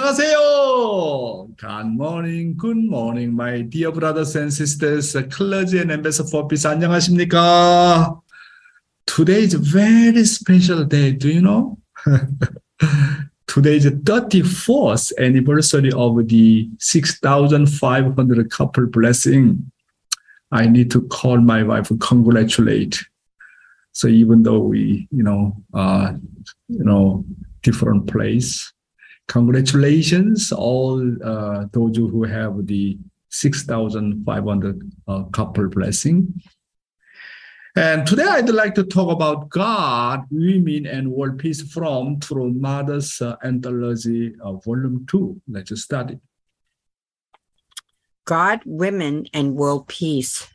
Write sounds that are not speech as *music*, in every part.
안녕하세요. Good morning, good morning, my dear brothers and sisters, clergy and ambassador for peace. 안녕하십니까? Today is a very special day. Do you know? *laughs* Today is the 34th anniversary of the 6,500 couple blessing. I need to call my wife congratulate. So even though we, you know, uh, you know, different place, congratulations all uh, those who have the 6,500 uh, couple blessing. And today I'd like to talk about God, Women, and World Peace from True Mother's uh, Anthology, uh, Volume 2. Let's study. God, Women, and World Peace.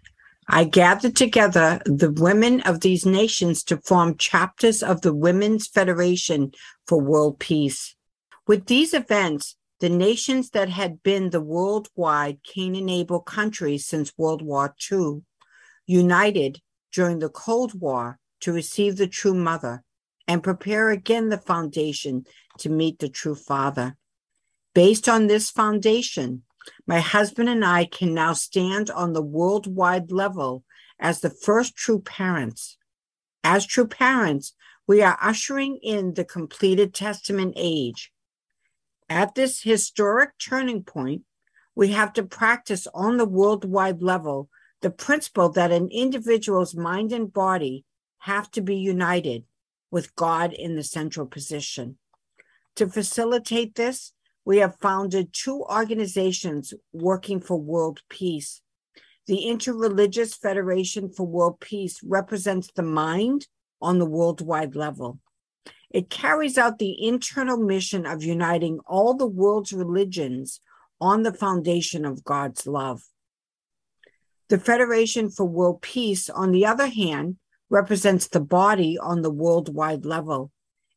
I gathered together the women of these nations to form chapters of the Women's Federation for World Peace. With these events, the nations that had been the worldwide Cain and Abel countries since World War II united during the Cold War to receive the true mother and prepare again the foundation to meet the true father. Based on this foundation, my husband and I can now stand on the worldwide level as the first true parents. As true parents, we are ushering in the completed testament age. At this historic turning point, we have to practice on the worldwide level the principle that an individual's mind and body have to be united with God in the central position. To facilitate this, we have founded two organizations working for world peace. The Interreligious Federation for World Peace represents the mind on the worldwide level. It carries out the internal mission of uniting all the world's religions on the foundation of God's love. The Federation for World Peace, on the other hand, represents the body on the worldwide level.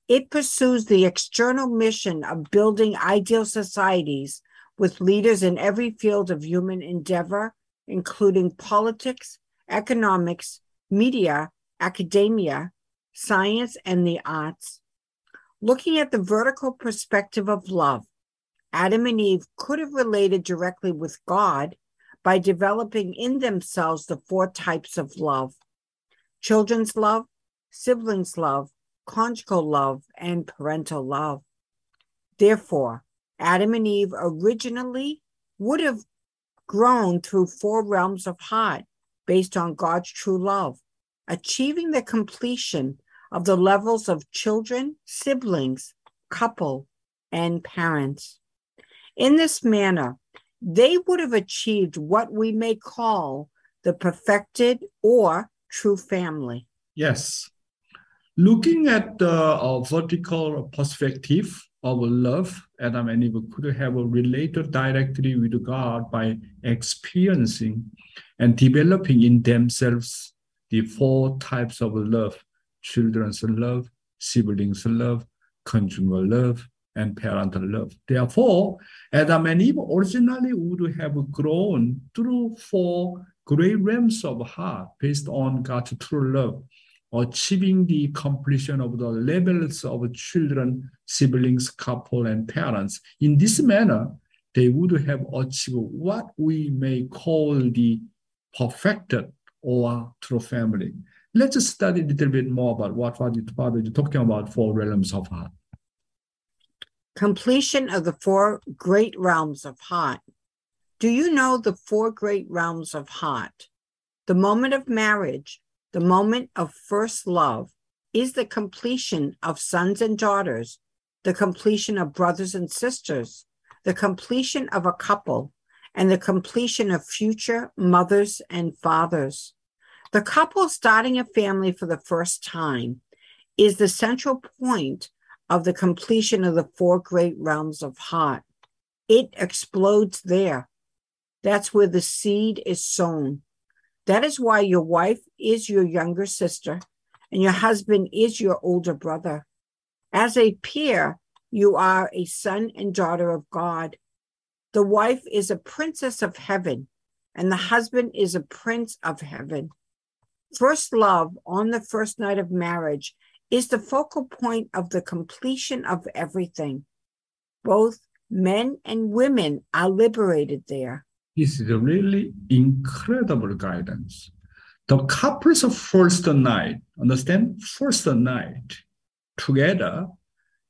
It pursues the external mission of building ideal societies with leaders in every field of human endeavor, including politics, economics, media, academia, science, and the arts. Looking at the vertical perspective of love, Adam and Eve could have related directly with God by developing in themselves the four types of love children's love, siblings' love, conjugal love, and parental love. Therefore, Adam and Eve originally would have grown through four realms of heart based on God's true love, achieving the completion of the levels of children, siblings, couple, and parents. In this manner, they would have achieved what we may call the perfected or true family. Yes. Looking at the uh, vertical perspective of love, Adam and Eve could have related directly with God by experiencing and developing in themselves the four types of love children's love, siblings' love, conjugal love, and parental love. Therefore, Adam and Eve originally would have grown through four great realms of heart based on God's true love achieving the completion of the levels of children, siblings, couple, and parents. In this manner, they would have achieved what we may call the perfected or true family. Let's just study a little bit more about what Father is talking about four realms of heart. Completion of the four great realms of heart. Do you know the four great realms of heart? The moment of marriage, the moment of first love is the completion of sons and daughters, the completion of brothers and sisters, the completion of a couple, and the completion of future mothers and fathers. The couple starting a family for the first time is the central point of the completion of the four great realms of heart. It explodes there. That's where the seed is sown. That is why your wife is your younger sister and your husband is your older brother. As a peer, you are a son and daughter of God. The wife is a princess of heaven, and the husband is a prince of heaven. First love on the first night of marriage is the focal point of the completion of everything. Both Men and women are liberated there. This is really incredible guidance. The couples of first night, understand? First night together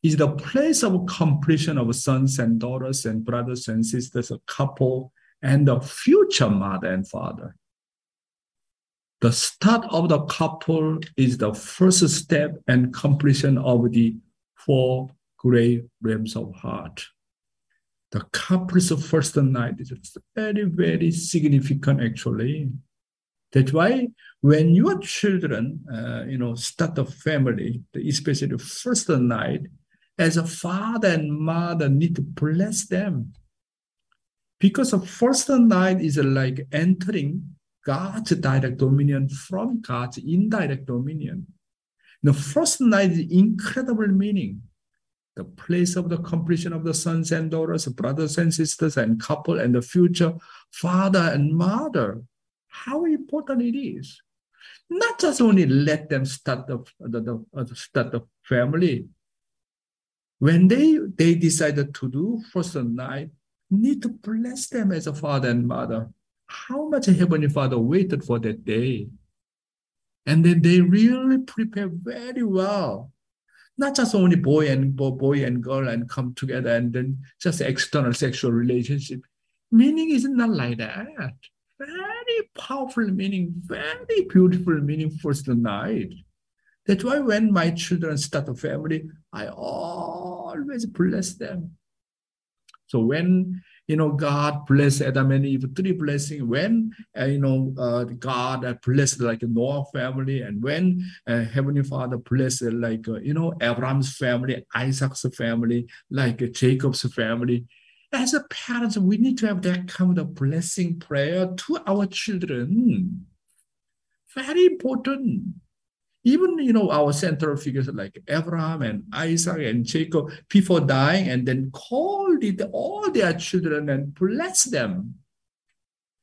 is the place of completion of sons and daughters and brothers and sisters, a couple, and the future mother and father. The start of the couple is the first step and completion of the four great realms of heart. The couple's first night is very, very significant actually. That's why when your children, uh, you know, start a family, especially the first night, as a father and mother need to bless them. Because the first night is like entering God's direct dominion from God's indirect dominion. The first night is incredible meaning. The place of the completion of the sons and daughters, brothers and sisters, and couple, and the future father and mother. How important it is. Not just only let them start the, the, the uh, start the family. When they they decided to do first night, need to bless them as a father and mother how much Heavenly Father waited for that day. And then they really prepare very well. Not just only boy and boy and girl and come together and then just external sexual relationship. Meaning is not like that. Very powerful meaning, very beautiful meaning for the night. That's why when my children start a family, I always bless them. So when you know, God blessed Adam and Eve, three blessings. When, uh, you know, uh, God blessed like Noah family, and when uh, Heavenly Father blessed like, uh, you know, Abraham's family, Isaac's family, like uh, Jacob's family. As a parents, we need to have that kind of blessing prayer to our children. Very important even you know our central figures like Abraham and Isaac and Jacob before dying and then called it all their children and bless them.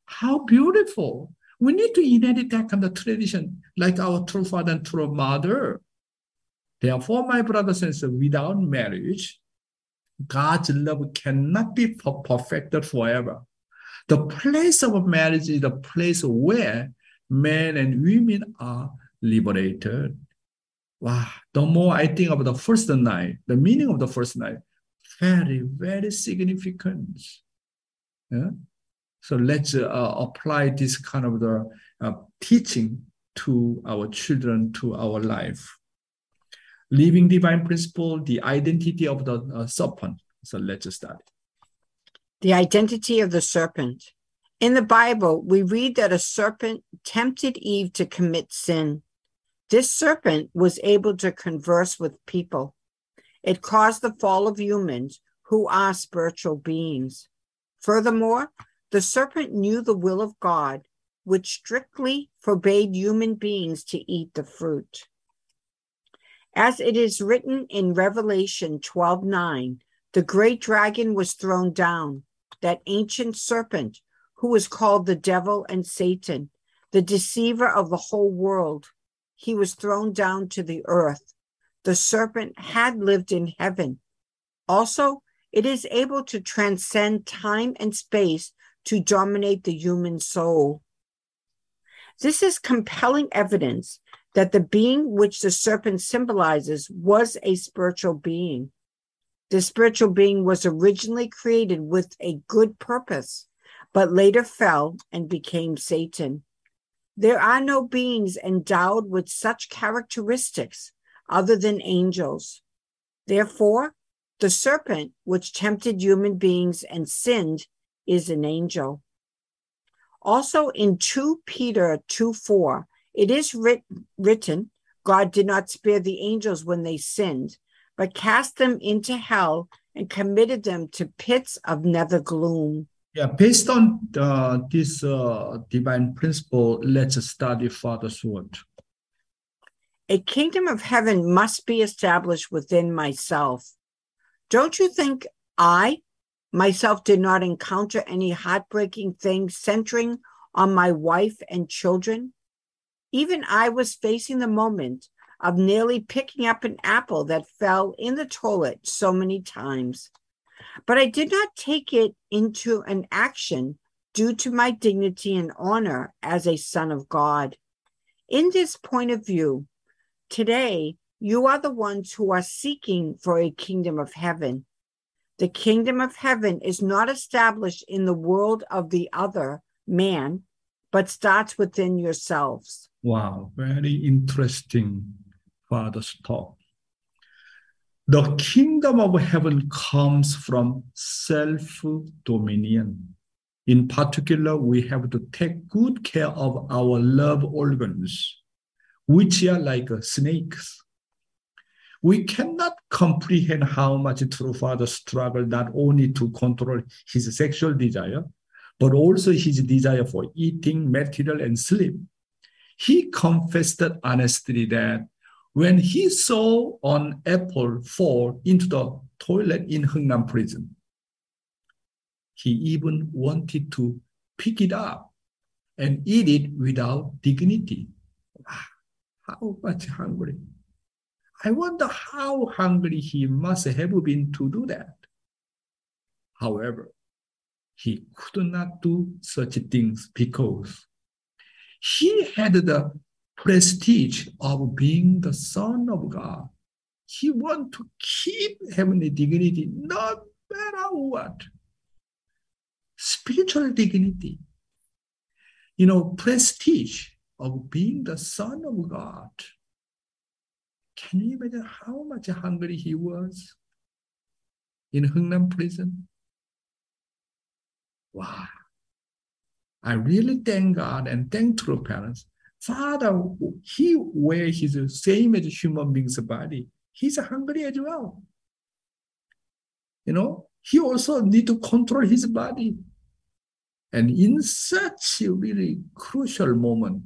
How beautiful. We need to inherit that kind of tradition like our true father and true mother. Therefore, my brothers and sisters, without marriage, God's love cannot be perfected forever. The place of marriage is the place where men and women are liberated. Wow, the more I think of the first night, the meaning of the first night, very, very significant. Yeah? So let's uh, apply this kind of the uh, teaching to our children, to our life. Living divine principle, the identity of the uh, serpent. So let's start. The identity of the serpent. In the Bible, we read that a serpent tempted Eve to commit sin. This serpent was able to converse with people. It caused the fall of humans who are spiritual beings. Furthermore, the serpent knew the will of God, which strictly forbade human beings to eat the fruit. As it is written in Revelation 12:9, the great dragon was thrown down, that ancient serpent who was called the devil and Satan, the deceiver of the whole world he was thrown down to the earth. The serpent had lived in heaven. Also, it is able to transcend time and space to dominate the human soul. This is compelling evidence that the being which the serpent symbolizes was a spiritual being. The spiritual being was originally created with a good purpose, but later fell and became Satan. There are no beings endowed with such characteristics other than angels. Therefore, the serpent which tempted human beings and sinned is an angel. Also in 2 Peter 2 4, it is writ- written, God did not spare the angels when they sinned, but cast them into hell and committed them to pits of nether gloom. Yeah, based on uh, this uh, divine principle, let's study Father's word. A kingdom of heaven must be established within myself. Don't you think I myself did not encounter any heartbreaking things centering on my wife and children? Even I was facing the moment of nearly picking up an apple that fell in the toilet so many times. But I did not take it into an action due to my dignity and honor as a son of God. In this point of view, today you are the ones who are seeking for a kingdom of heaven. The kingdom of heaven is not established in the world of the other man, but starts within yourselves. Wow, very interesting Father's talk. The kingdom of heaven comes from self dominion. In particular, we have to take good care of our love organs, which are like snakes. We cannot comprehend how much true father struggled not only to control his sexual desire, but also his desire for eating, material, and sleep. He confessed honestly that when he saw an apple fall into the toilet in Hungnam prison, he even wanted to pick it up and eat it without dignity. Ah, how much hungry. I wonder how hungry he must have been to do that. However, he could not do such things because he had the prestige of being the Son of God. He wanted to keep heavenly dignity no matter what spiritual dignity, you know, prestige of being the Son of God. Can you imagine how much hungry he was in Hungnam prison? Wow. I really thank God and thank true parents. Father, he wear his same as human being's body. He's hungry as well. You know, he also need to control his body. And in such a really crucial moment,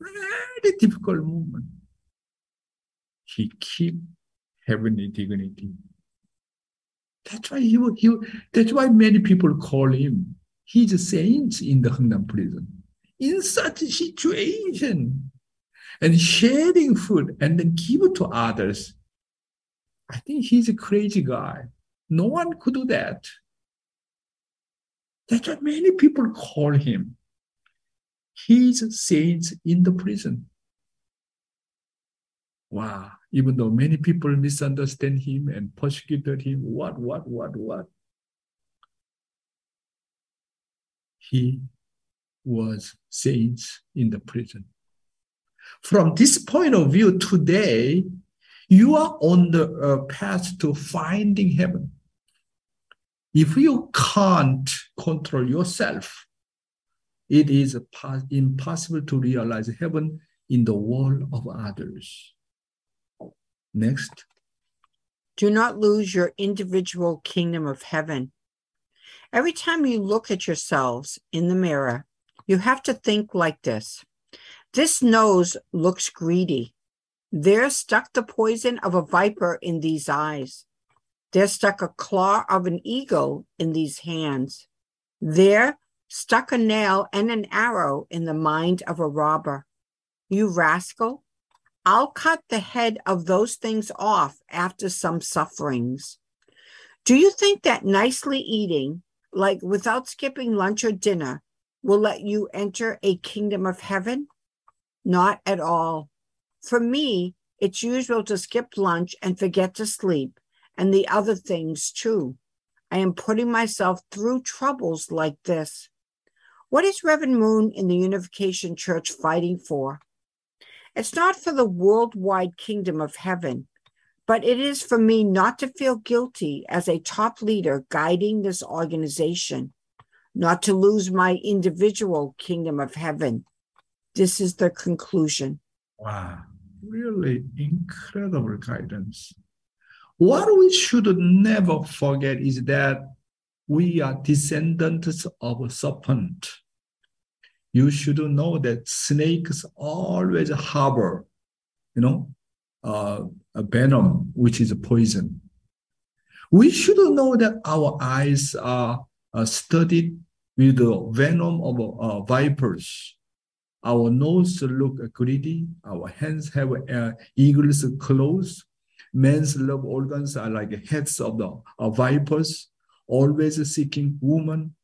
very difficult moment, he keep heavenly dignity. That's why he, he that's why many people call him. He's a saint in the Hungnam prison. In such a situation, and sharing food and then give to others. I think he's a crazy guy. No one could do that. That's what many people call him. He's saints in the prison. Wow. Even though many people misunderstand him and persecuted him, what, what, what, what? He was saints in the prison. From this point of view, today, you are on the uh, path to finding heaven. If you can't control yourself, it is impossible to realize heaven in the world of others. Next. Do not lose your individual kingdom of heaven. Every time you look at yourselves in the mirror, you have to think like this This nose looks greedy. There stuck the poison of a viper in these eyes. There stuck a claw of an eagle in these hands. There stuck a nail and an arrow in the mind of a robber. You rascal, I'll cut the head of those things off after some sufferings. Do you think that nicely eating, like without skipping lunch or dinner, will let you enter a kingdom of heaven? Not at all. For me, it's usual to skip lunch and forget to sleep and the other things too. I am putting myself through troubles like this. What is Reverend Moon in the Unification Church fighting for? It's not for the worldwide kingdom of heaven, but it is for me not to feel guilty as a top leader guiding this organization, not to lose my individual kingdom of heaven. This is the conclusion. Wow, really incredible guidance. What we should never forget is that we are descendants of a serpent. You should know that snakes always harbor, you know, uh, a venom, which is a poison. We should know that our eyes are, studied with the venom of uh, vipers. Our nose look greedy. Our hands have uh, eagle's claws. Men's love organs are like heads of the of vipers. always seeking woman,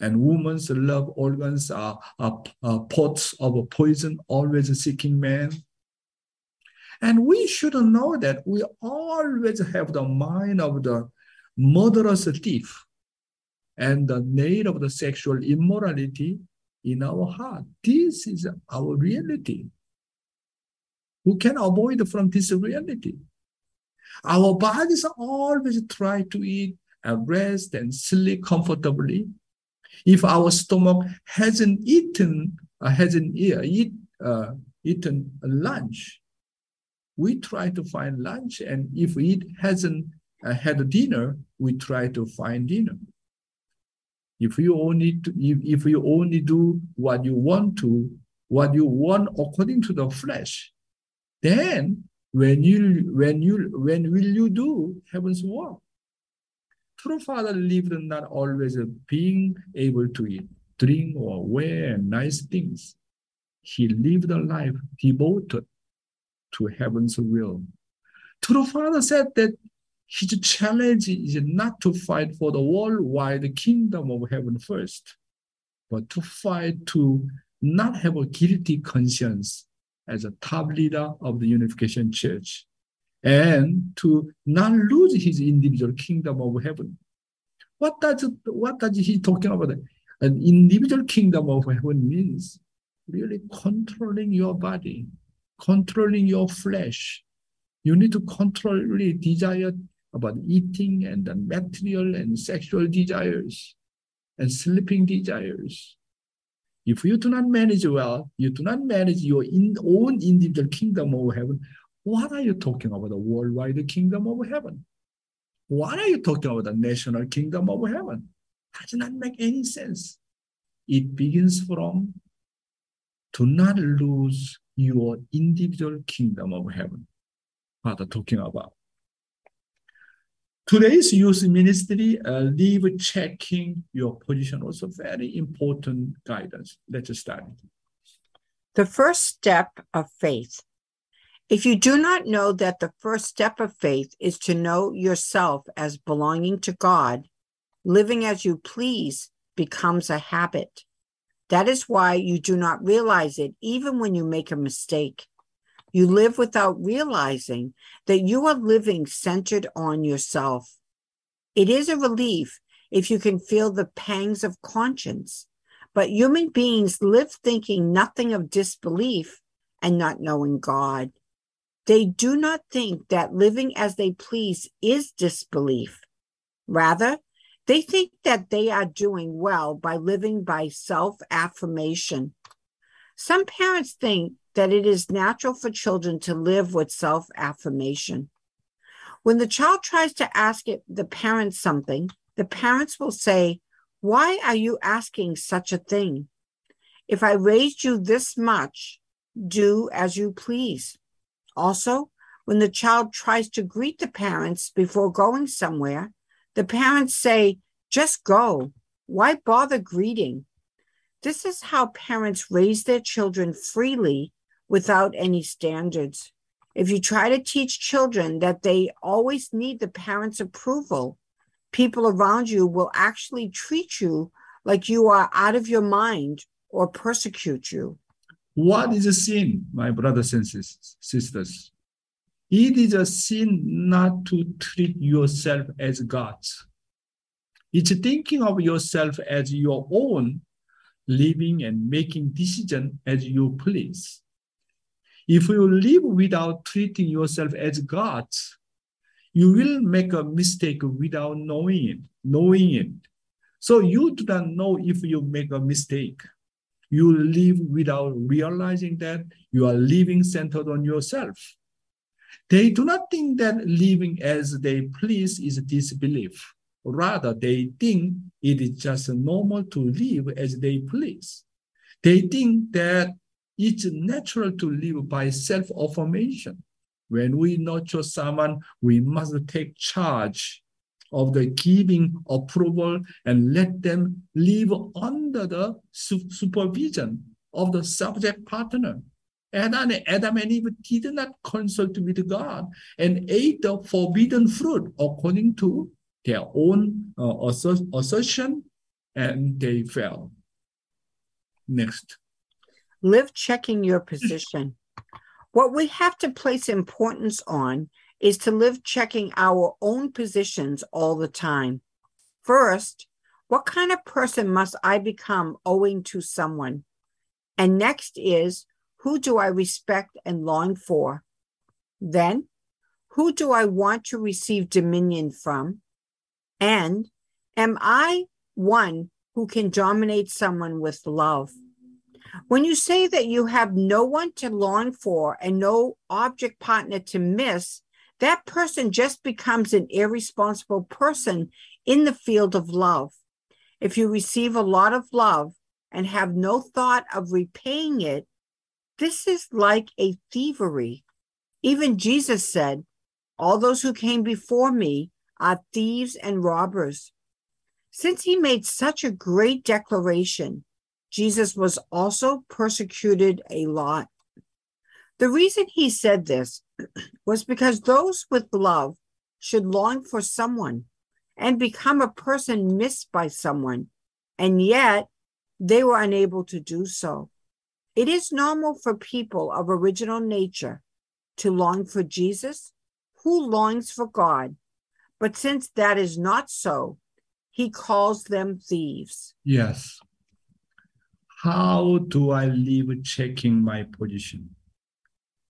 and woman's love organs are, are, are pots of poison, always seeking man. And we should know that we always have the mind of the murderous thief and the need of the sexual immorality in our heart. This is our reality. Who can avoid from this reality? Our bodies always try to eat and rest and sleep comfortably. If our stomach hasn't eaten, uh, hasn't eat, uh, eaten lunch, we try to find lunch. And if it hasn't uh, had dinner, we try to find dinner. If you only to, if, if you only do what you want to, what you want according to the flesh, then when you when you when will you do heaven's work? True father lived not always being able to eat, drink, or wear nice things. He lived a life devoted to heaven's will. True father said that his challenge is not to fight for the worldwide kingdom of heaven first, but to fight to not have a guilty conscience as a top leader of the Unification Church and to not lose his individual kingdom of heaven. What does, what does he talking about? An individual kingdom of heaven means really controlling your body, controlling your flesh. You need to control really desire about eating and the material and sexual desires and sleeping desires. If you do not manage well, you do not manage your in, own individual kingdom of heaven, what are you talking about? The worldwide kingdom of heaven? What are you talking about? The national kingdom of heaven? Does not make any sense. It begins from do not lose your individual kingdom of heaven. What Father talking about. Today's youth ministry, uh, leave checking your position, also very important guidance. Let's start. The first step of faith. If you do not know that the first step of faith is to know yourself as belonging to God, living as you please becomes a habit. That is why you do not realize it even when you make a mistake. You live without realizing that you are living centered on yourself. It is a relief if you can feel the pangs of conscience, but human beings live thinking nothing of disbelief and not knowing God. They do not think that living as they please is disbelief. Rather, they think that they are doing well by living by self affirmation. Some parents think that it is natural for children to live with self affirmation. When the child tries to ask it, the parents something, the parents will say, Why are you asking such a thing? If I raised you this much, do as you please. Also, when the child tries to greet the parents before going somewhere, the parents say, Just go. Why bother greeting? This is how parents raise their children freely without any standards. If you try to teach children that they always need the parents' approval, people around you will actually treat you like you are out of your mind or persecute you. What is a sin, my brothers and sisters? It is a sin not to treat yourself as gods. It's thinking of yourself as your own, living and making decisions as you please. If you live without treating yourself as gods, you will make a mistake without knowing it, knowing it. So you do not know if you make a mistake. You live without realizing that you are living centered on yourself. They do not think that living as they please is disbelief. Rather, they think it is just normal to live as they please. They think that it's natural to live by self-affirmation. When we nurture someone, we must take charge of the giving approval and let them live under the su supervision of the subject partner. Adam, Adam and Eve did not consult with God and ate the forbidden fruit according to their own uh, assertion and they fell. Next. Live checking your hmm. position. What we have to place importance on is to live checking our own positions all the time. First, what kind of person must I become owing to someone? And next is, who do I respect and long for? Then, who do I want to receive dominion from? And am I one who can dominate someone with love? When you say that you have no one to long for and no object partner to miss, that person just becomes an irresponsible person in the field of love. If you receive a lot of love and have no thought of repaying it, this is like a thievery. Even Jesus said, All those who came before me are thieves and robbers. Since he made such a great declaration, Jesus was also persecuted a lot. The reason he said this *clears throat* was because those with love should long for someone and become a person missed by someone, and yet they were unable to do so. It is normal for people of original nature to long for Jesus, who longs for God. But since that is not so, he calls them thieves. Yes. How do I live checking my position?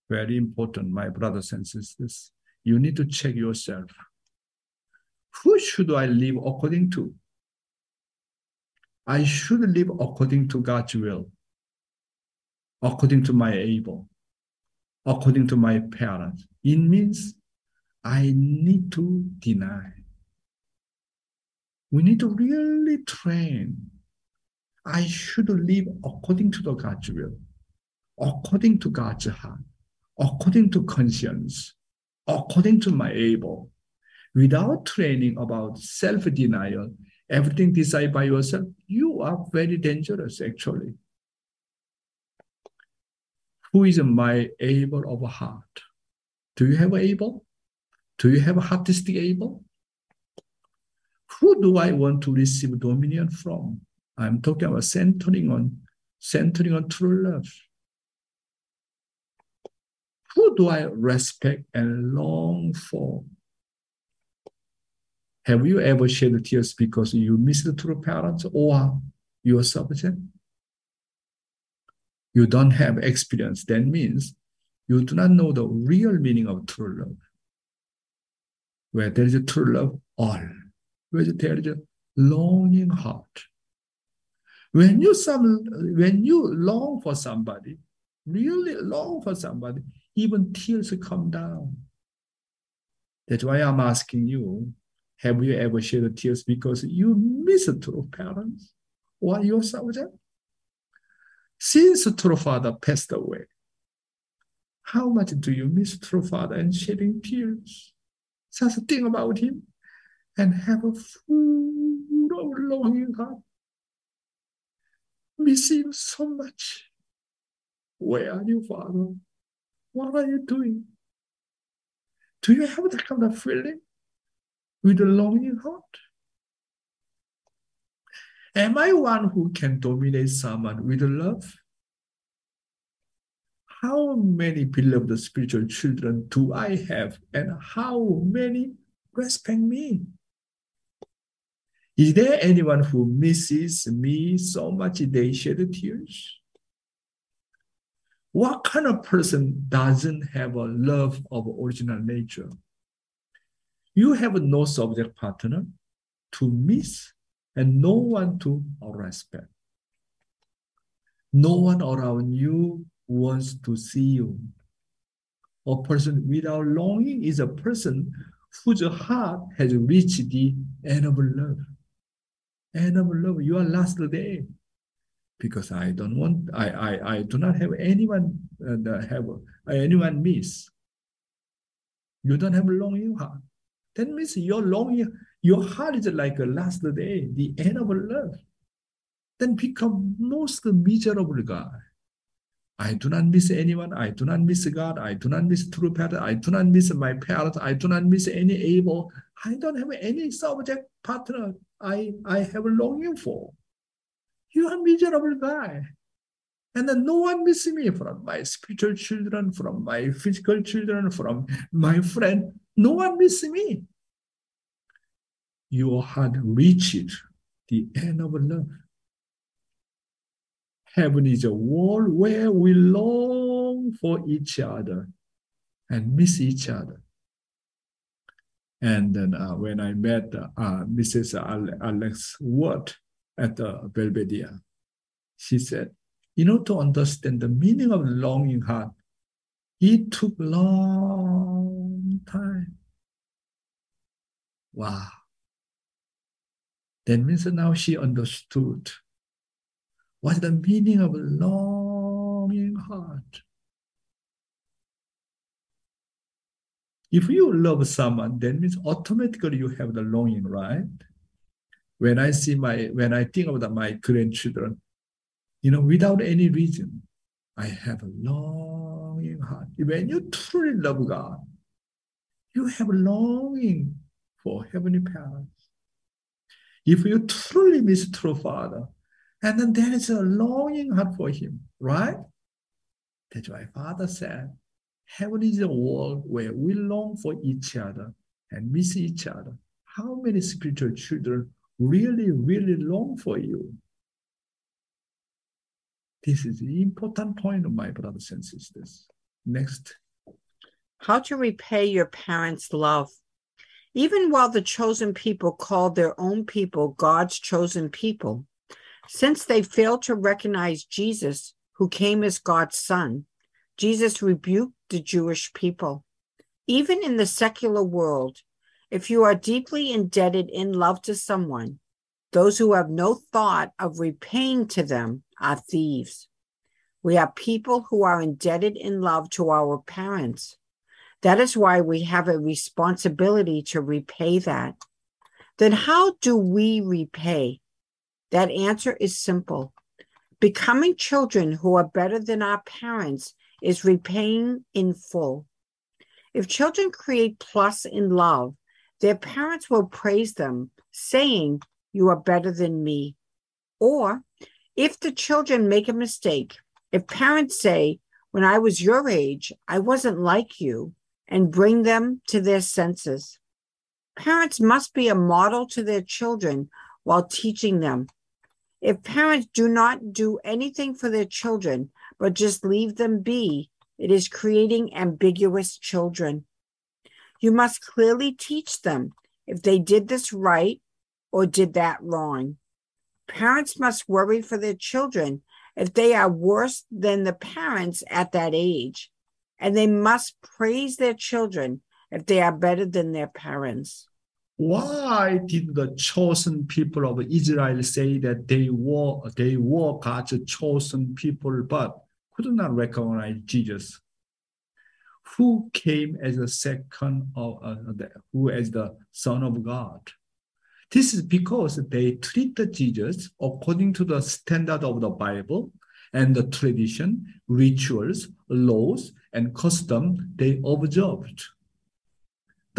Very important, my brothers and sisters. You need to check yourself. Who should I live according to? I should live according to God's will, according to my Abel, according to my parents. It means I need to deny. We need to really train. I should live according to the God's will, according to God's heart, according to conscience, according to my Abel. Without training about self-denial, everything decided by yourself, you are very dangerous actually. Who is my Abel of heart? Do you have Abel? Do you have a artistic Abel? Who do I want to receive dominion from? I'm talking about centering on centering on true love. Who do I respect and long for? Have you ever shed tears because you miss the true parents or your subject? You don't have experience. That means you do not know the real meaning of true love where there is a true love, all, where there is a longing heart. When you some when you long for somebody, really long for somebody, even tears come down. That's why I'm asking you, have you ever shed tears because you miss true parents or your subject? Since true father passed away, how much do you miss true father and shedding tears? Just think about him and have a full longing heart. Miss him so much. Where are you, Father? What are you doing? Do you have that kind of feeling with a longing heart? Am I one who can dominate someone with love? how many beloved spiritual children do I have and how many respect me? Is there anyone who misses me so much they shed tears? What kind of person doesn't have a love of original nature? You have no subject partner to miss and no one to respect. No one around you wants to see you. A person without longing is a person whose heart has reached the end of love. Of love, your last day. Because I don't want, I, I, I do not have anyone uh, have uh, anyone miss. You don't have longing heart. That means your longing, your heart is like a last day, the end of love. Then become most miserable guy I do not miss anyone. I do not miss God. I do not miss true parents. I do not miss my parents. I do not miss any Abel. I don't have any subject partner I, I have longing for. You are miserable guy. And then no one misses me from my spiritual children, from my physical children, from my friend. No one misses me. Your heart reached the end of love. Heaven is a world where we long for each other and miss each other. And then uh, when I met uh, Mrs. Alex Watt at the Belvedere, she said, you know, to understand the meaning of longing heart, it took long time. Wow. That means now she understood What's the meaning of longing heart? If you love someone, that means automatically you have the longing, right? When I see my, when I think about my grandchildren, you know, without any reason, I have a longing heart. When you truly love God, you have a longing for heavenly parents. If you truly miss true Father, and then there is a longing heart for him, right? That's why Father said, Heaven is a world where we long for each other and miss each other. How many spiritual children really, really long for you? This is the important point of my brothers and sisters. Next. How to repay your parents' love. Even while the chosen people called their own people God's chosen people, since they failed to recognize Jesus, who came as God's son, Jesus rebuked the Jewish people. Even in the secular world, if you are deeply indebted in love to someone, those who have no thought of repaying to them are thieves. We are people who are indebted in love to our parents. That is why we have a responsibility to repay that. Then, how do we repay? That answer is simple. Becoming children who are better than our parents is repaying in full. If children create plus in love, their parents will praise them, saying, You are better than me. Or if the children make a mistake, if parents say, When I was your age, I wasn't like you, and bring them to their senses. Parents must be a model to their children while teaching them if parents do not do anything for their children, but just leave them be, it is creating ambiguous children. You must clearly teach them if they did this right or did that wrong. Parents must worry for their children if they are worse than the parents at that age, and they must praise their children if they are better than their parents why did the chosen people of Israel say that they were they were God's chosen people, but could not recognize Jesus, who came as the second of uh, who as the Son of God? This is because they treated Jesus according to the standard of the Bible and the tradition, rituals, laws, and custom they observed.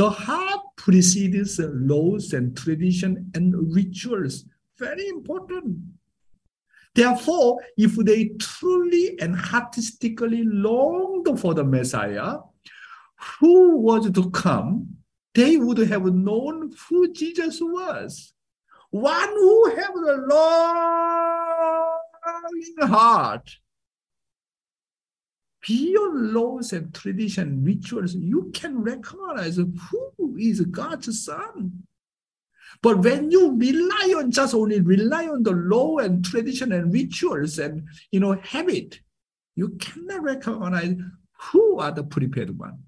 The heart precedes laws and tradition and rituals. Very important. Therefore, if they truly and heartistically longed for the Messiah, who was to come, they would have known who Jesus was. One who had a longing heart beyond laws and tradition rituals, you can recognize who is God's son. But when you rely on just only rely on the law and tradition and rituals and you know habit, you cannot recognize who are the prepared one.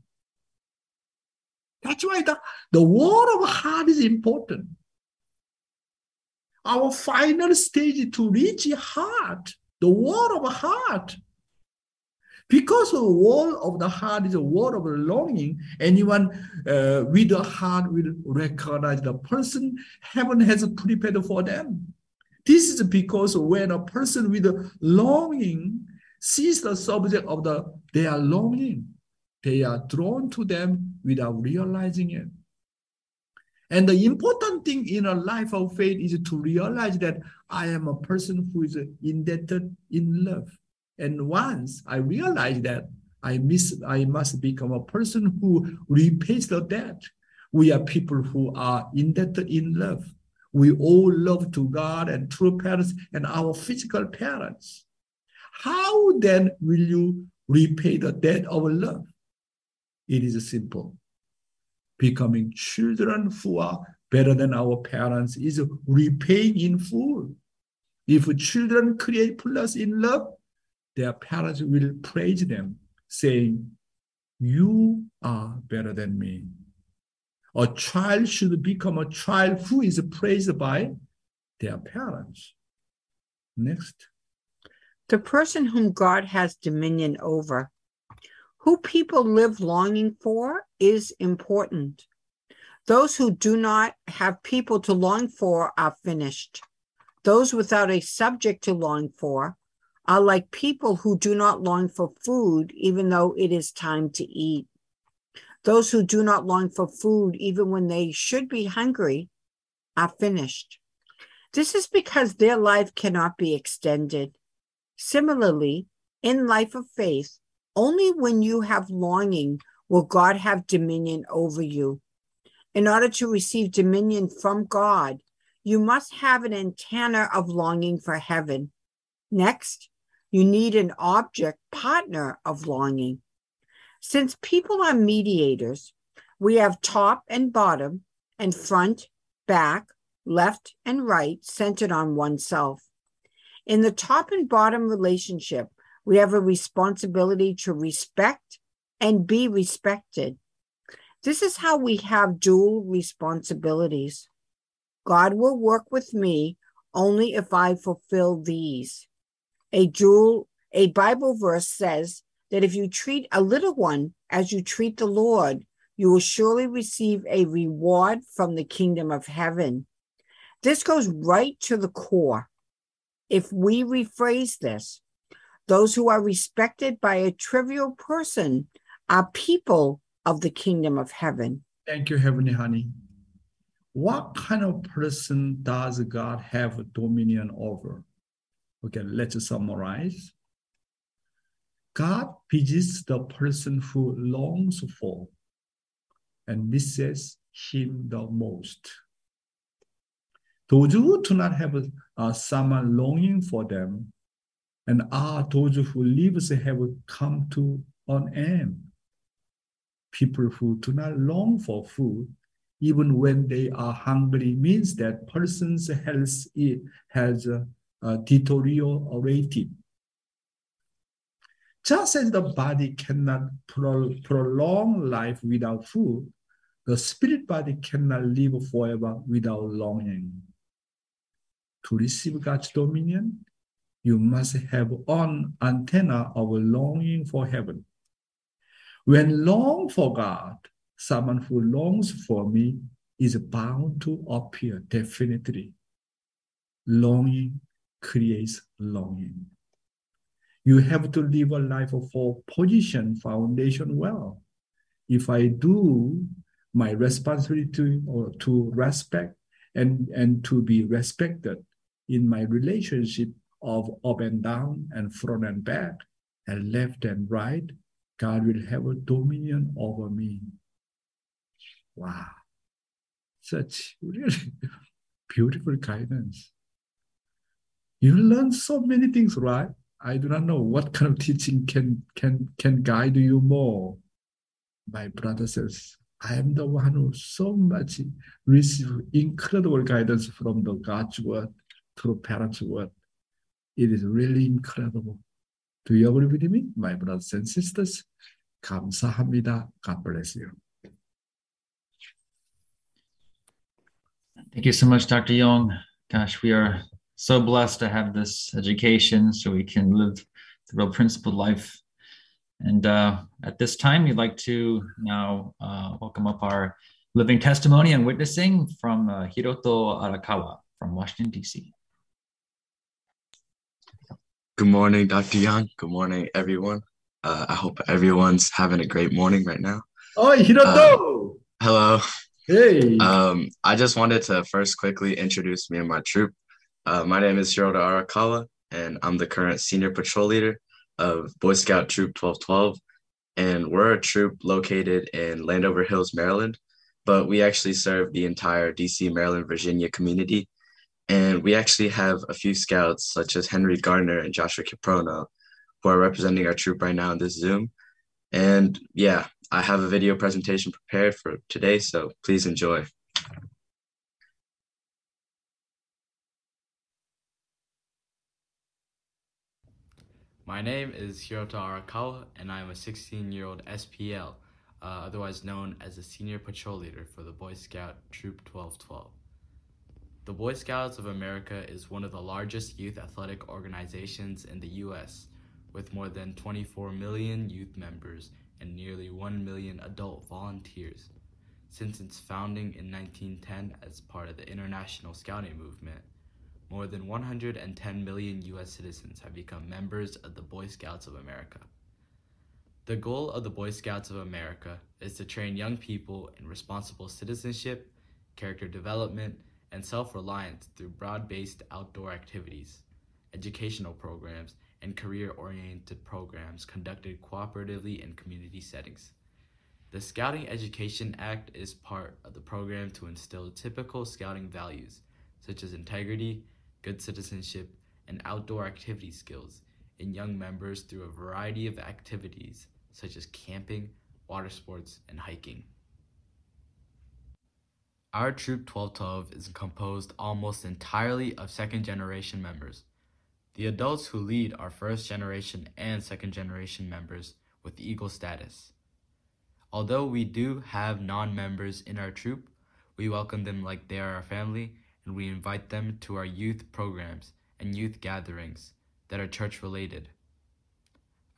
That's why the, the word of heart is important. Our final stage to reach heart, the word of heart. Because the wall of the heart is a wall of longing, anyone uh, with a heart will recognize the person heaven has prepared for them. This is because when a person with a longing sees the subject of the their longing. They are drawn to them without realizing it. And the important thing in a life of faith is to realize that I am a person who is indebted in love. And once I realize that, I miss I must become a person who repays the debt. We are people who are indebted in love. We owe love to God and true parents and our physical parents. How then will you repay the debt of love? It is simple. Becoming children who are better than our parents is repaying in full. If children create plus in love, their parents will praise them, saying, You are better than me. A child should become a child who is praised by their parents. Next. The person whom God has dominion over, who people live longing for, is important. Those who do not have people to long for are finished. Those without a subject to long for are like people who do not long for food, even though it is time to eat. Those who do not long for food, even when they should be hungry, are finished. This is because their life cannot be extended. Similarly, in life of faith, only when you have longing will God have dominion over you. In order to receive dominion from God, you must have an antenna of longing for heaven. Next, you need an object partner of longing. Since people are mediators, we have top and bottom and front, back, left, and right centered on oneself. In the top and bottom relationship, we have a responsibility to respect and be respected. This is how we have dual responsibilities. God will work with me only if I fulfill these. A jewel, a Bible verse says that if you treat a little one as you treat the Lord, you will surely receive a reward from the kingdom of heaven. This goes right to the core. If we rephrase this, those who are respected by a trivial person are people of the kingdom of heaven. Thank you, Heavenly Honey. What kind of person does God have dominion over? Okay, let's summarize. God visits the person who longs for and misses him the most. Those who do not have uh, someone longing for them and are those who lives have come to an end. People who do not long for food, even when they are hungry, means that person's health has uh. Just as the body cannot pro- prolong life without food, the spirit body cannot live forever without longing. To receive God's dominion, you must have an antenna of longing for heaven. When long for God, someone who longs for me is bound to appear definitely. Longing creates longing. You have to live a life for position, foundation well. If I do my responsibility or to respect and, and to be respected in my relationship of up and down and front and back and left and right, God will have a dominion over me. Wow. Such really *laughs* beautiful guidance You learn so many things, right? I do not know what kind of teaching can can can guide you more. My brother says, I am the one who so much receive incredible guidance from the God's word through parents' word. It is really incredible. Do you agree with me, my brothers and sisters? 감사합니다. God bless you. Thank you so much, Dr. Young. Gosh, we are so blessed to have this education so we can live the real principled life. And uh, at this time, we'd like to now uh, welcome up our living testimony and witnessing from uh, Hiroto Arakawa from Washington, D.C. Good morning, Dr. Young. Good morning, everyone. Uh, I hope everyone's having a great morning right now. Oh, Hiroto! Hello. hey! Um, I just wanted to first quickly introduce me and my troop. Uh, my name is Hiroto Arakawa, and I'm the current senior patrol leader of Boy Scout Troop 1212. And we're a troop located in Landover Hills, Maryland, but we actually serve the entire DC, Maryland, Virginia community. And we actually have a few scouts, such as Henry Gardner and Joshua Kiprono, who are representing our troop right now in this Zoom. And yeah, I have a video presentation prepared for today, so please enjoy. My name is Hiroto Arakawa, and I am a 16 year old SPL, uh, otherwise known as a senior patrol leader for the Boy Scout Troop 1212. The Boy Scouts of America is one of the largest youth athletic organizations in the U.S., with more than 24 million youth members and nearly 1 million adult volunteers. Since its founding in 1910 as part of the International Scouting Movement, more than 110 million U.S. citizens have become members of the Boy Scouts of America. The goal of the Boy Scouts of America is to train young people in responsible citizenship, character development, and self reliance through broad based outdoor activities, educational programs, and career oriented programs conducted cooperatively in community settings. The Scouting Education Act is part of the program to instill typical scouting values such as integrity, good citizenship, and outdoor activity skills in young members through a variety of activities such as camping, water sports, and hiking. Our Troop 1212 is composed almost entirely of second generation members. The adults who lead are first generation and second generation members with Eagle status. Although we do have non members in our troop, we welcome them like they are our family and we invite them to our youth programs and youth gatherings that are church related.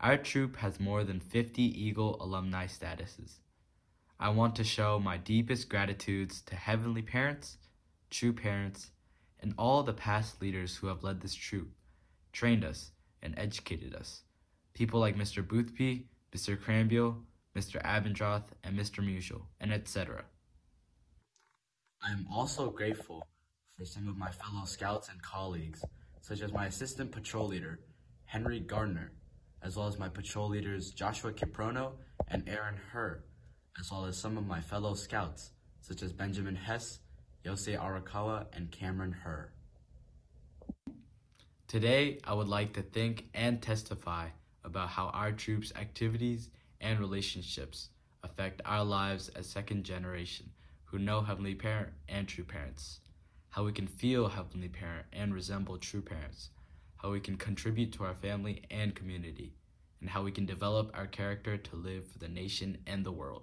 Our troop has more than 50 Eagle alumni statuses. I want to show my deepest gratitudes to Heavenly Parents, true parents, and all the past leaders who have led this troop, trained us, and educated us. People like Mr. Boothby, Mr. Cranbiel, Mr. Abendroth, and Mr. Musial, and etc. I am also grateful for some of my fellow scouts and colleagues, such as my assistant patrol leader, Henry Gardner, as well as my patrol leaders Joshua Kiprono and Aaron Herr, as well as some of my fellow scouts, such as Benjamin Hess, Yosei Arakawa, and Cameron Herr. Today, I would like to think and testify about how our troops' activities and relationships affect our lives as second generation who know Heavenly Parent and true parents how we can feel Heavenly Parent and resemble true parents, how we can contribute to our family and community, and how we can develop our character to live for the nation and the world.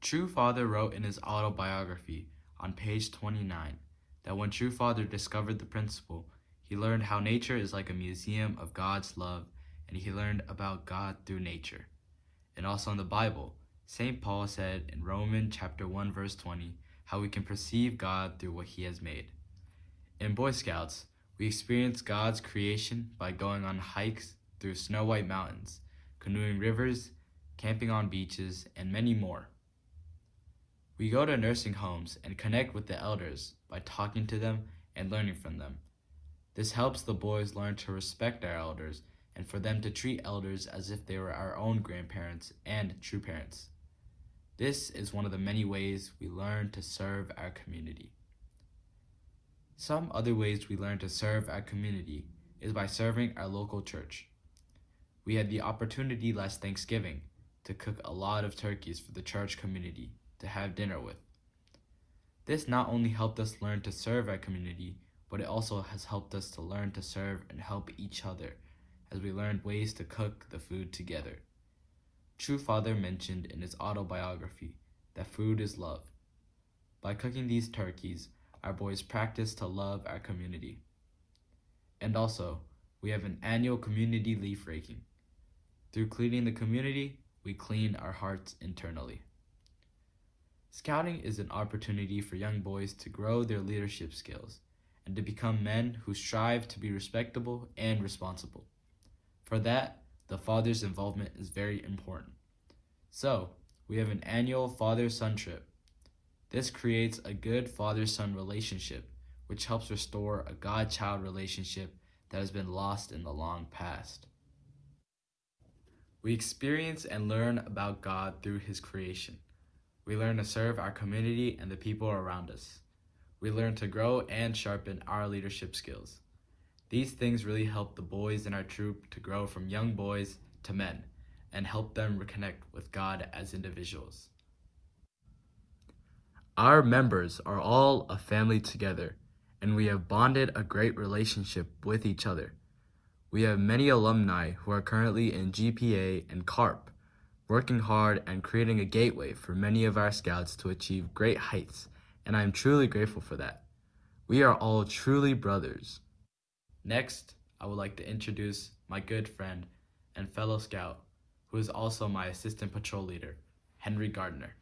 True Father wrote in his autobiography on page 29 that when True Father discovered the principle, he learned how nature is like a museum of God's love, and he learned about God through nature. And also in the Bible, St. Paul said in Romans chapter 1 verse 20 how we can perceive God through what He has made. In Boy Scouts, we experience God's creation by going on hikes through snow white mountains, canoeing rivers, camping on beaches, and many more. We go to nursing homes and connect with the elders by talking to them and learning from them. This helps the boys learn to respect our elders and for them to treat elders as if they were our own grandparents and true parents. This is one of the many ways we learn to serve our community. Some other ways we learn to serve our community is by serving our local church. We had the opportunity last Thanksgiving to cook a lot of turkeys for the church community to have dinner with. This not only helped us learn to serve our community, but it also has helped us to learn to serve and help each other as we learned ways to cook the food together. True Father mentioned in his autobiography that food is love. By cooking these turkeys, our boys practice to love our community. And also, we have an annual community leaf raking. Through cleaning the community, we clean our hearts internally. Scouting is an opportunity for young boys to grow their leadership skills and to become men who strive to be respectable and responsible. For that, the father's involvement is very important. So, we have an annual father son trip. This creates a good father son relationship, which helps restore a God child relationship that has been lost in the long past. We experience and learn about God through His creation. We learn to serve our community and the people around us. We learn to grow and sharpen our leadership skills. These things really help the boys in our troop to grow from young boys to men and help them reconnect with God as individuals. Our members are all a family together, and we have bonded a great relationship with each other. We have many alumni who are currently in GPA and CARP, working hard and creating a gateway for many of our scouts to achieve great heights, and I am truly grateful for that. We are all truly brothers. Next, I would like to introduce my good friend and fellow scout, who is also my assistant patrol leader, Henry Gardner.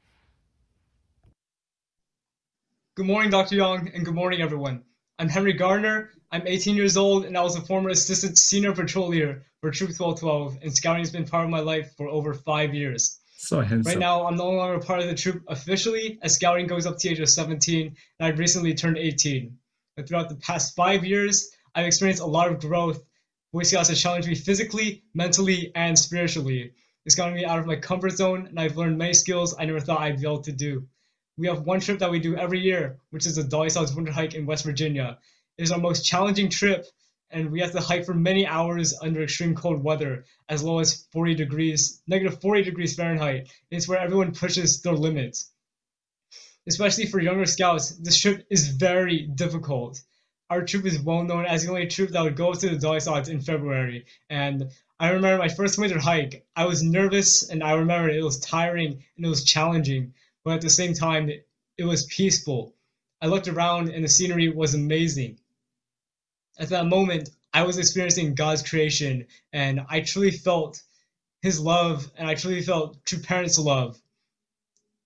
Good morning, Dr. Young, and good morning, everyone. I'm Henry Gardner. I'm 18 years old, and I was a former assistant senior patrol leader for Troop 1212, and scouting has been part of my life for over five years. So handsome. Right now, I'm no longer part of the troop officially, as scouting goes up to the age of 17, and I've recently turned 18. But throughout the past five years, I've experienced a lot of growth. Boy Scouts has challenged me physically, mentally, and spiritually. It's gotten me out of my comfort zone, and I've learned many skills I never thought I'd be able to do. We have one trip that we do every year, which is the Dolly Sods Winter Hike in West Virginia. It is our most challenging trip, and we have to hike for many hours under extreme cold weather, as low as 40 degrees, negative 40 degrees Fahrenheit. It's where everyone pushes their limits. Especially for younger scouts, this trip is very difficult. Our troop is well known as the only troop that would go to the Styles in February, and I remember my first winter hike. I was nervous, and I remember it was tiring and it was challenging but at the same time, it was peaceful. I looked around and the scenery was amazing. At that moment, I was experiencing God's creation and I truly felt His love and I truly felt true parents' love.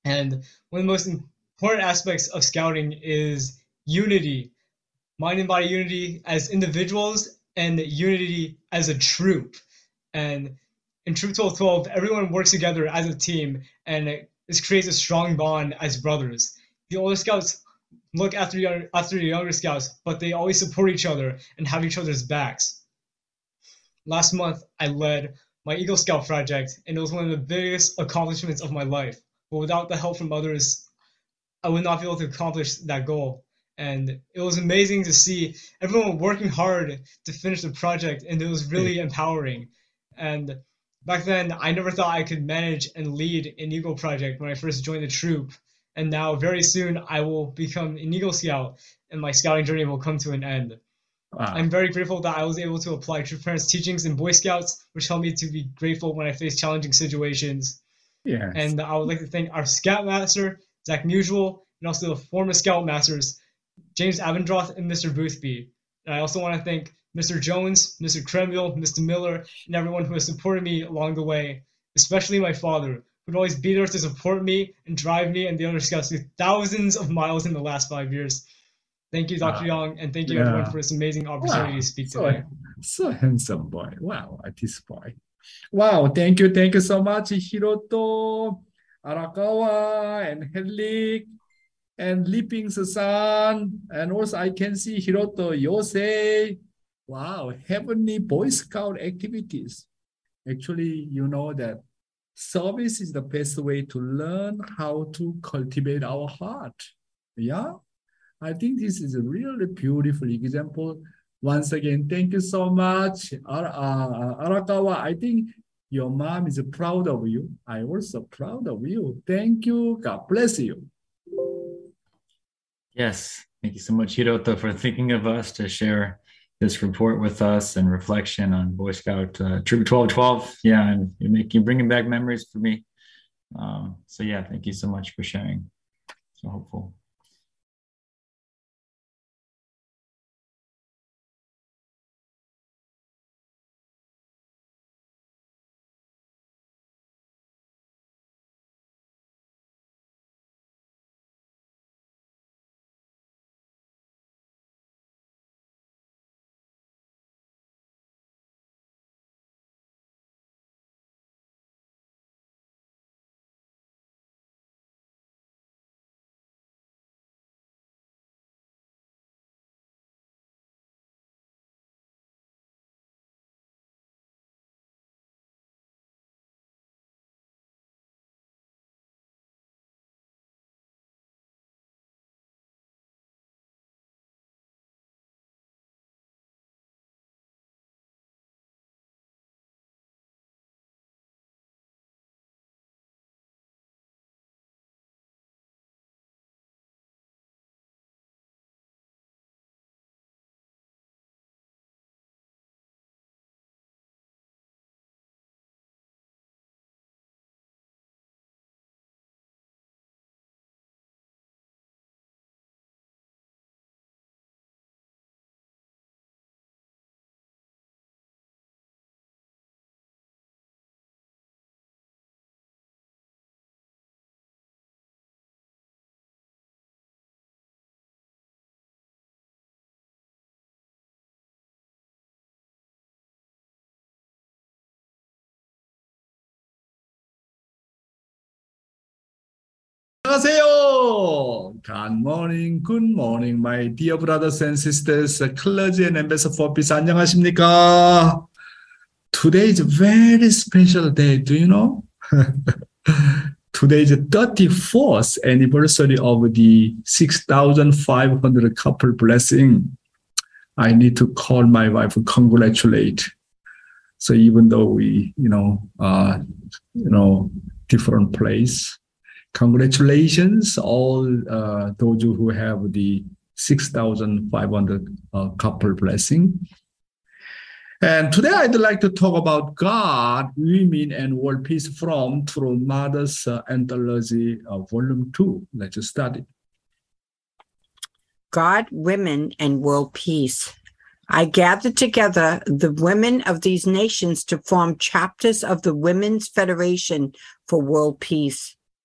And one of the most important aspects of scouting is unity mind and body unity as individuals and unity as a troop. And in Troop 1212, everyone works together as a team and this creates a strong bond as brothers. The older scouts look after young, after the younger scouts, but they always support each other and have each other's backs. Last month, I led my Eagle Scout project, and it was one of the biggest accomplishments of my life. But without the help from others, I would not be able to accomplish that goal. And it was amazing to see everyone working hard to finish the project, and it was hmm. really empowering. And back then I never thought I could manage and lead an Eagle project when I first joined the troop. And now very soon I will become an Eagle Scout and my scouting journey will come to an end. Wow. I'm very grateful that I was able to apply True Parents' teachings in Boy Scouts, which helped me to be grateful when I face challenging situations. Yeah. And I would like to thank our scout master Zach Musial, and also the former Scoutmasters, James Abendroth and Mr. Boothby. And I also want to thank Mr. Jones, Mr. Kremville, Mr. Miller, and everyone who has supported me along the way, especially my father, who'd always be there to support me and drive me and the other scouts through thousands of miles in the last five years. Thank you, Dr. Wow. Young, and thank you yeah. everyone for this amazing opportunity wow. to speak so, today. So handsome boy. Wow, at this boy. Wow, thank you, thank you so much, Hiroto, Arakawa, and Henrik, and Leaping Susan, and also I can see Hiroto Yosei, wow, heavenly Boy Scout activities. Actually, you know that service is the best way to learn how to cultivate our heart. Yeah, I think this is a really beautiful example. Once again, thank you so much, uh, Arakawa. I think your mom is proud of you. I also proud of you. Thank you. God bless you. Yes, thank you so much, Hiroto, for thinking of us to share this report with us and reflection on Boy Scout uh, Troop 1212. Yeah, and you're making bringing back memories for me. Um, so yeah, thank you so much for sharing. So hopeful. 안녕하세요. Good morning, good morning, my dear brothers and sisters, clergy and ambassador for peace. 안녕하십니까? Today is a very special day. Do you know? *laughs* Today is the 34th anniversary of the 6,500 couple blessing. I need to call my wife, congratulate. So even though we, you know, uh, you know, different place, congratulations all uh, those who have the 6,500 uh, couple blessing. And today I'd like to talk about God, women, and world peace from True Mother's uh, Anthology, uh, Volume 2. Let's study. God, women, and world peace. I gathered together the women of these nations to form chapters of the Women's Federation for World Peace.